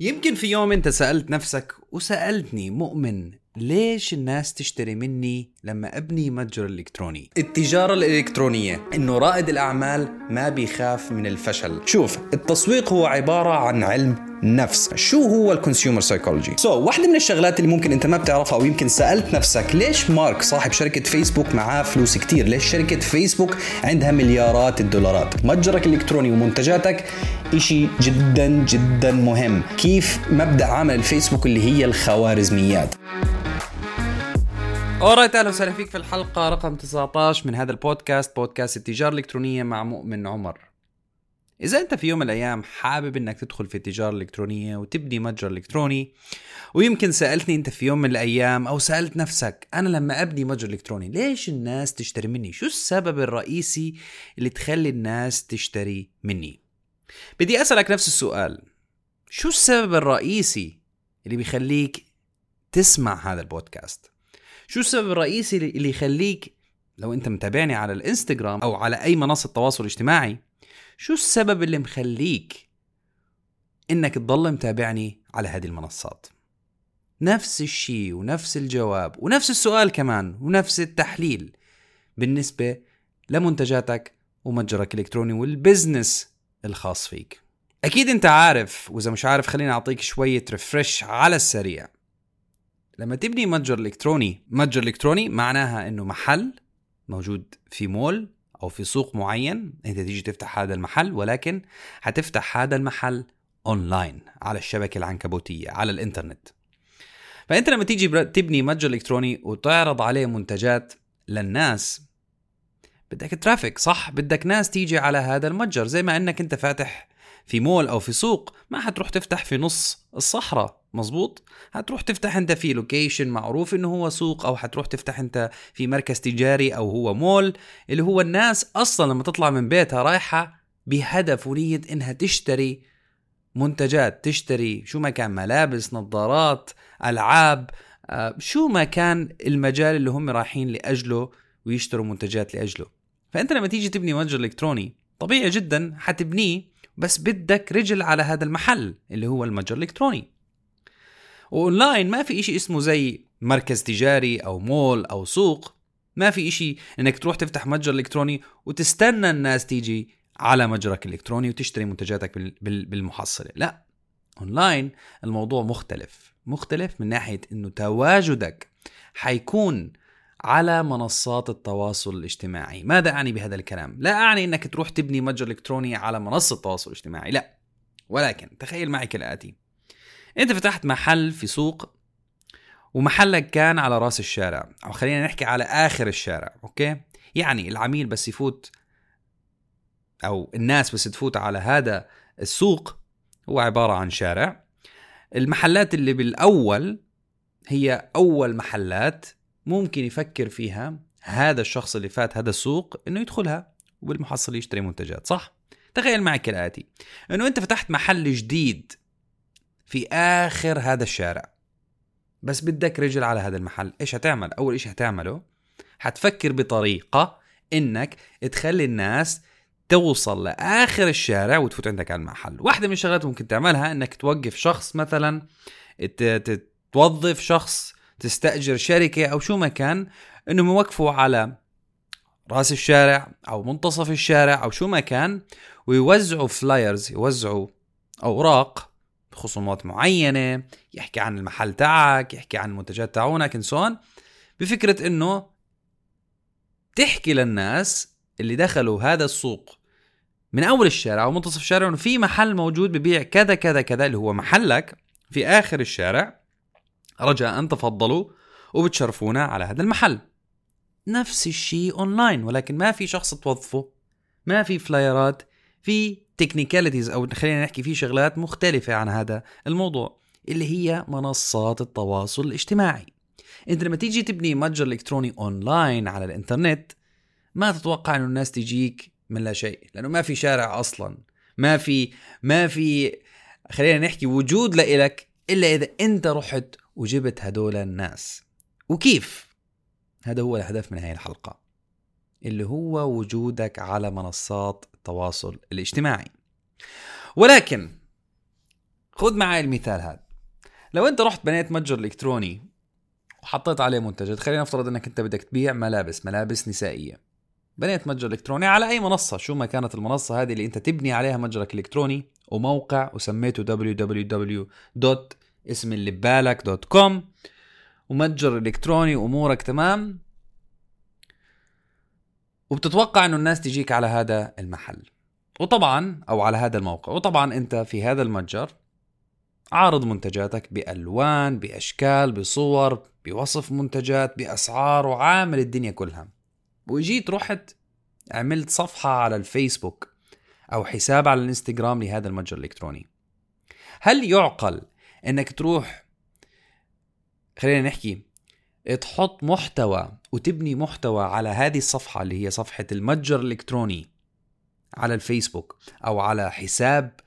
يمكن في يوم انت سألت نفسك وسألتني مؤمن ليش الناس تشتري مني لما ابني متجر إلكتروني؟ التجارة الإلكترونية إنه رائد الأعمال ما بيخاف من الفشل. شوف التسويق هو عبارة عن علم نفس. شو هو ال consumer psychology so, واحدة من الشغلات اللي ممكن أنت ما بتعرفها أو يمكن سألت نفسك ليش مارك صاحب شركة فيسبوك معاه فلوس كتير؟ ليش شركة فيسبوك عندها مليارات الدولارات؟ متجرك الإلكتروني ومنتجاتك إشي جدا جدا مهم. كيف مبدأ عمل الفيسبوك اللي هي الخوارزميات. alright أهلا وسهلا فيك في الحلقة رقم 19 من هذا البودكاست بودكاست التجارة الإلكترونية مع مؤمن عمر. إذا أنت في يوم من الأيام حابب إنك تدخل في التجارة الإلكترونية وتبني متجر إلكتروني ويمكن سألتني أنت في يوم من الأيام أو سألت نفسك أنا لما أبني متجر إلكتروني ليش الناس تشتري مني؟ شو السبب الرئيسي اللي تخلي الناس تشتري مني؟ بدي أسألك نفس السؤال. شو السبب الرئيسي اللي بيخليك تسمع هذا البودكاست. شو السبب الرئيسي اللي يخليك لو أنت متابعني على الإنستغرام أو على أي منصة تواصل اجتماعي شو السبب اللي مخليك إنك تضل متابعني على هذه المنصات؟ نفس الشيء ونفس الجواب ونفس السؤال كمان ونفس التحليل بالنسبة لمنتجاتك ومتجرك الإلكتروني وال business الخاص فيك. أكيد أنت عارف وإذا مش عارف خليني أعطيك شوية refresh على السريع. لما تبني متجر إلكتروني متجر إلكتروني معناها أنه محل موجود في مول أو في سوق معين. أنت تيجي تفتح هذا المحل ولكن هتفتح هذا المحل اونلاين على الشبكة العنكبوتية على الإنترنت. فأنت لما تيجي تبني متجر إلكتروني وتعرض عليه منتجات للناس بدك traffic صح؟ بدك ناس تيجي على هذا المتجر زي ما إنك أنت فاتح في مول أو في سوق ما حتروح تفتح في نص الصحراء مزبوط هتروح تفتح أنت في location معروف إنه هو سوق أو حتروح تفتح أنت في مركز تجاري أو هو مول اللي هو الناس أصلا لما تطلع من بيتها رايحة بهدف ونية إنها تشتري منتجات تشتري شو ما كان ملابس نظارات ألعاب آه، شو ما كان المجال اللي هم رايحين لأجله ويشتروا منتجات لأجله. فأنت لما تيجي تبني متجر إلكتروني طبيعي جدا حتبنيه بس بدك رجل على هذا المحل اللي هو المتجر الإلكتروني. وأونلاين ما في إشي اسمه زي مركز تجاري أو مول أو سوق. ما في إشي إنك تروح تفتح متجر إلكتروني وتستنى الناس تيجي على متجرك الإلكتروني وتشتري منتجاتك بالمحصلة. لا أونلاين الموضوع مختلف. مختلف من ناحية إنه تواجدك حيكون على منصات التواصل الاجتماعي ماذا أعني بهذا الكلام؟ لا أعني أنك تروح تبني متجر إلكتروني على منصة تواصل اجتماعي لا ولكن تخيل معي كالآتي أنت فتحت محل في سوق ومحلك كان على رأس الشارع أو خلينا نحكي على آخر الشارع okay؟ يعني العميل بس يفوت أو الناس بس تفوت على هذا السوق هو عبارة عن شارع المحلات اللي بالأول هي أول محلات ممكن يفكر فيها هذا الشخص اللي فات هذا السوق إنه يدخلها وبالمحصل يشتري منتجات صح؟ تخيل معي كالاتي إنه أنت فتحت محل جديد في آخر هذا الشارع بس بدك رجل على هذا المحل إيش هتعمل؟ أول شيء هتعمله حتفكر بطريقة إنك تخلي الناس توصل لآخر الشارع وتفوت عندك على المحل. واحدة من الشغلات ممكن تعملها إنك توقف شخص مثلا توظف شخص تستأجر شركة أو شو ما كان إنهم يوقفوا على رأس الشارع أو منتصف الشارع أو شو ما كان ويوزعوا فلايرز يوزعوا أوراق بخصومات معينة يحكي عن المحل تاعك يحكي عن المنتجات تاعونك بفكرة إنه تحكي للناس اللي دخلوا هذا السوق من أول الشارع أو منتصف الشارع إنه في محل موجود ببيع كذا كذا كذا اللي هو محلك في آخر الشارع. رجاء تفضلوا وبتشرفونا على هذا المحل. نفس الشيء اونلاين ولكن ما في شخص توظفه ما في flyer ات في technicalities أو خلينا نحكي في شغلات مختلفة عن هذا الموضوع اللي هي منصات التواصل الاجتماعي. إنت لما تيجي تبني متجر إلكتروني اونلاين على الإنترنت ما تتوقع إنه الناس تجيك من لا شيء لأنه ما في شارع أصلا. ما في ما في خلينا نحكي وجود لإلك إلا إذا أنت رحت وجبت هدول الناس. وكيف؟ هذا هو الهدف من هذه الحلقة اللي هو وجودك على منصات التواصل الاجتماعي. ولكن خذ معي المثال هذا. لو أنت رحت بنيت متجر إلكتروني وحطيت عليه منتجات خلينا نفترض إنك أنت بدك تبيع ملابس ملابس نسائية. بنيت متجر إلكتروني على أي منصة شو ما كانت المنصة هذه اللي أنت تبني عليها متجرك الالكتروني وموقع وسميته www. اسم اللي ببالك dot com. ومتجر إلكتروني وامورك تمام. وبتتوقع إنه الناس تجيك على هذا المحل. وطبعا أو على هذا الموقع. وطبعا أنت في هذا المتجر عارض منتجاتك بألوان بأشكال بصور بوصف منتجات بأسعار وعامل الدنيا كلها. وجيت رحت عملت صفحة على الفيسبوك أو حساب على الإنستغرام لهذا المتجر الإلكتروني. هل يعقل إنك تروح خلينا نحكي تحط محتوى وتبني محتوى على هذه الصفحة اللي هي صفحة المتجر الإلكتروني على الفيسبوك أو على حساب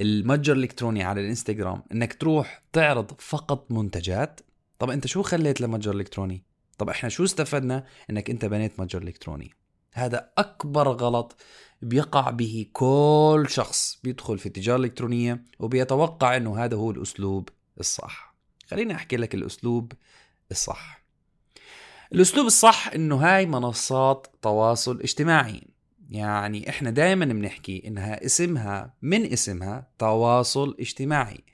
المتجر الإلكتروني على الإنستغرام. إنك تروح تعرض فقط منتجات. طب أنت شو خليت لمتجر إلكتروني؟ طب إحنا شو استفدنا؟ إنك أنت بنيت متجر إلكتروني. هذا أكبر غلط بيقع به كل شخص بيدخل في التجارة الإلكترونية وبيتوقع إنه هذا هو الأسلوب الصح. خليني أحكي لك الأسلوب الصح. الأسلوب الصح إنه هاي منصات تواصل اجتماعي. يعني إحنا دائما بنحكي إنها اسمها من اسمها تواصل اجتماعي.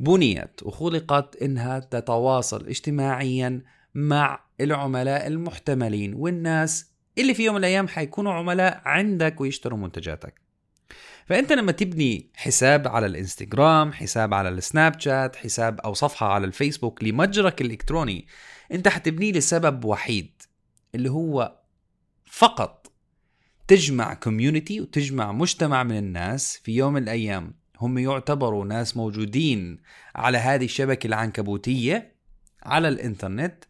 بنيت وخلقت إنها تتواصل اجتماعيا مع العملاء المحتملين والناس اللي في يوم من الأيام حيكونوا عملاء عندك ويشتروا منتجاتك. فأنت لما تبني حساب على الانستغرام حساب على السناب شات حساب أو صفحة على الفيسبوك لمتجرك الإلكتروني أنت حتبنيه لسبب وحيد اللي هو فقط تجمع community وتجمع مجتمع من الناس في يوم من الأيام. هم يعتبروا ناس موجودين على هذه الشبكة العنكبوتية على الإنترنت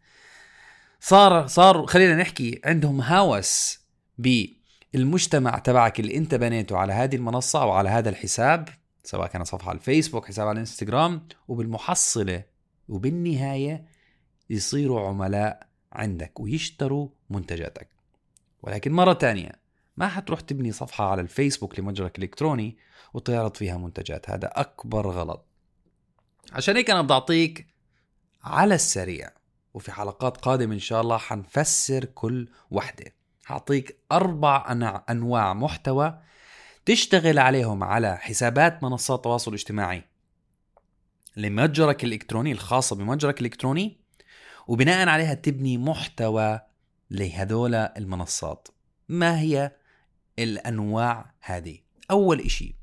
صار صار خلينا نحكي عندهم هوس بالمجتمع تبعك اللي انت بنيته على هذه المنصة أو على هذا الحساب سواء كان صفحة على الفيسبوك حساب على الإنستغرام وبالمحصلة وبالنهاية يصيروا عملاء عندك ويشتروا منتجاتك. ولكن مرة تانية ما حتروح تبني صفحة على الفيسبوك لمتجرك الإلكتروني وتعرض فيها منتجات. هذا أكبر غلط. عشان هيك أنا بدي أعطيك على السريع وفي حلقات قادمة إن شاء الله حنفسر كل وحدة. حأعطيك أربع أنواع محتوى تشتغل عليهم على حسابات منصات التواصل الاجتماعي لمتجرك الإلكتروني الخاصة بمتجرك الإلكتروني وبناء عليها تبني محتوى لهذول المنصات. ما هي الأنواع هذه؟ أول إشي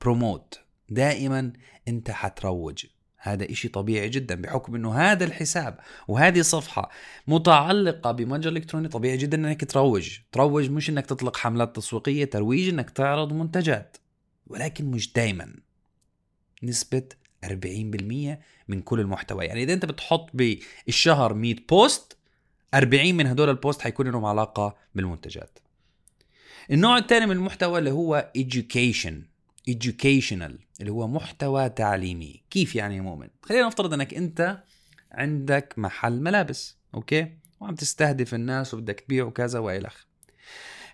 promote دائما أنت حتروج. هذا إشي طبيعي جدا بحكم إنه هذا الحساب وهذه الصفحة متعلقة بمتجر إلكتروني طبيعي جدا إنك تروج. تروج مش إنك تطلق حملات تسويقية ترويج إنك تعرض منتجات. ولكن مش دايما. نسبة 40% من كل المحتوى. يعني إذا أنت بتحط بالشهر 100 post 40 من هدول ال post حيكون لهم علاقة بالمنتجات. النوع الثاني من المحتوى اللي هو education. Educational اللي هو محتوى تعليمي. كيف يعني مؤمن؟ خلينا نفترض إنك أنت عندك محل ملابس okay؟ وعم تستهدف الناس وبدك تبيع وكذا وإلى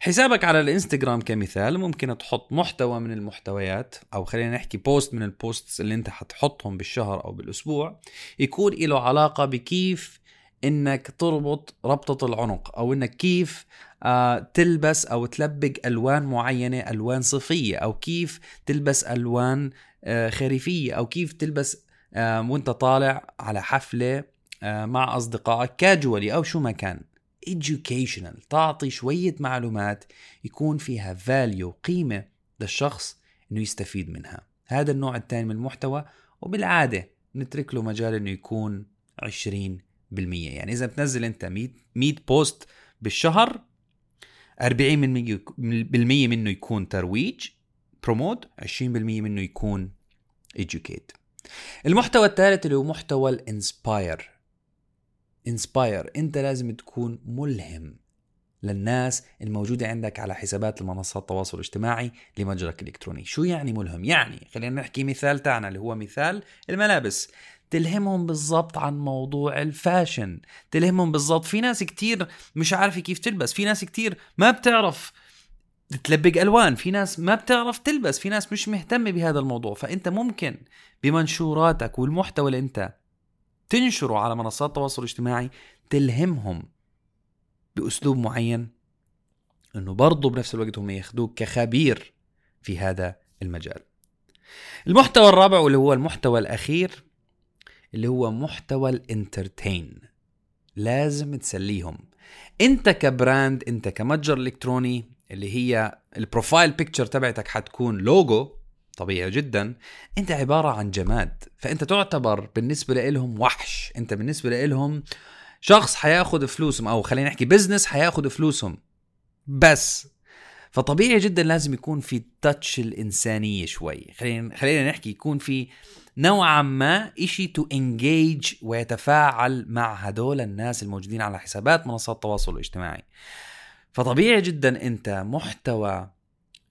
حسابك على الإنستغرام كمثال ممكن تحط محتوى من المحتويات أو خلينا نحكي post من ال posts اللي أنت حتحطهم بالشهر أو بالأسبوع يكون له علاقة بكيف إنك تربط ربطة العنق أو إنك كيف آه تلبس أو تلبق ألوان معينة ألوان صيفية أو كيف تلبس ألوان آه خريفية أو كيف تلبس آه وأنت طالع على حفلة آه مع أصدقائك كاجوالي أو شو ما كان. Educational تعطي شوية معلومات يكون فيها value قيمة للشخص إنه يستفيد منها. هذا النوع الثاني من المحتوى وبالعادة نترك له مجال إنه يكون 20 يعني إذا بتنزل أنت 100 100 post بالشهر 40% بالمية منه يكون ترويج promote 20% منه يكون educate. المحتوى الثالث اللي هو محتوى ال inspire inspire أنت لازم تكون ملهم. للناس الموجودة عندك على حسابات المنصات التواصل الاجتماعي لمتجرك الإلكتروني. شو يعني ملهم؟ يعني خلينا نحكي مثال تاعنا اللي هو مثال الملابس. تلهمهم بالضبط عن موضوع الفاشن. تلهمهم بالضبط. في ناس كتير مش عارفة كيف تلبس. في ناس كتير ما بتعرف تلبق ألوان. في ناس ما بتعرف تلبس. في ناس مش مهتمة بهذا الموضوع. فأنت ممكن بمنشوراتك والمحتوى اللي أنت تنشره على منصات التواصل الاجتماعي تلهمهم. بأسلوب معين إنه برضه بنفس الوقت هم ياخذوك كخبير في هذا المجال. المحتوى الرابع واللي هو المحتوى الأخير اللي هو محتوى ال entertain. لازم تسليهم. أنت ك brand أنت كمتجر إلكتروني اللي هي ال profile picture تبعتك حتكون لوجو طبيعي جدا أنت عبارة عن جماد. فأنت تعتبر بالنسبة لهم وحش. أنت بالنسبة لهم شخص حياخد فلوسهم أو خلينا نحكي business حياخد فلوسهم. بس فطبيعي جدا لازم يكون في touch الإنسانية شوي. خلينا خلينا نحكي يكون في نوعا ما إشي to engage ويتفاعل مع هدول الناس الموجودين على حسابات منصات التواصل الاجتماعي. فطبيعي جدا أنت محتوى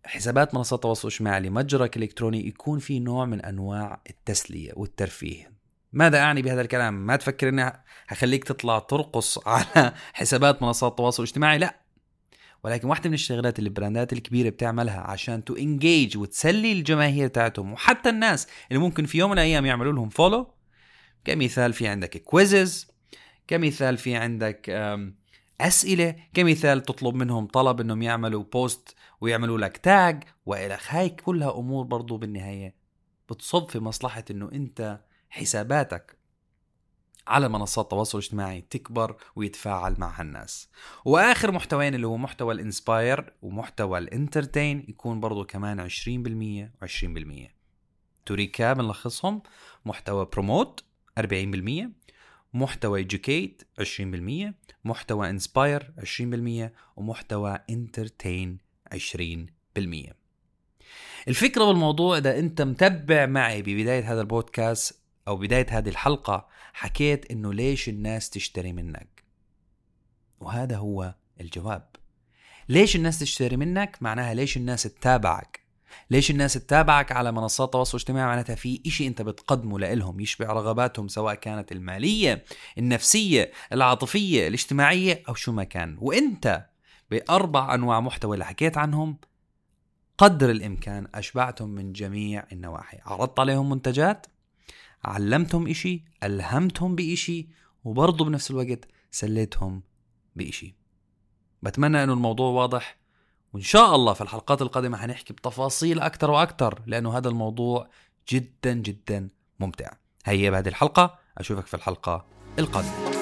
حسابات منصات التواصل الاجتماعي لمتجرك الالكتروني يكون في نوع من أنواع التسلية والترفيه. ماذا أعني بهذا الكلام؟ ما تفكر إني هخليك تطلع ترقص على حسابات منصات التواصل الاجتماعي؟ لا. ولكن واحدة من الشغلات اللي ال brandات الكبيرة بتعملها عشان to engage وتسلي الجماهير تاعتهم وحتى الناس اللي ممكن في يوم من الأيام يعملوا لهم follow كمثال في عندك quizzes كمثال في عندك أسئلة كمثال تطلب منهم طلب إنهم يعملوا post ويعملوا لك tag وإلى هاي كلها أمور برضو بالنهاية بتصب في مصلحة إنه أنت حساباتك على منصات التواصل الاجتماعي تكبر ويتفاعل معها الناس. وآخر محتوين اللي هو محتوى ال inspire ومحتوى ال entertain يكون برضو كمان 20% و20% to recap نلخصهم محتوى promote 40% محتوى educate 20% محتوى انسباير 20% ومحتوى انترتين 20% الفكرة بالموضوع إذا أنت متبع معي ببداية هذا البودكاست أو بداية هذه الحلقة حكيت إنه ليش الناس تشتري منك؟ وهذا هو الجواب. ليش الناس تشتري منك؟ معناها ليش الناس تتابعك؟ ليش الناس تتابعك على منصات التواصل الاجتماعي؟ معناتها في إشي أنت بتقدمه لإلهم يشبع رغباتهم سواء كانت المالية النفسية العاطفية الاجتماعية أو شو ما كان. وأنت بأربع أنواع محتوى اللي حكيت عنهم قدر الإمكان أشبعتهم من جميع النواحي. عرضت عليهم منتجات؟ علمتهم إشي ألهمتهم بإشي وبرضه بنفس الوقت سليتهم بإشي. بتمنى أنه الموضوع واضح وإن شاء الله في الحلقات القادمة حنحكي بتفاصيل أكثر وأكثر لأنه هذا الموضوع جدا جدا ممتع. هيا بهذه الحلقة أشوفك في الحلقة القادمة.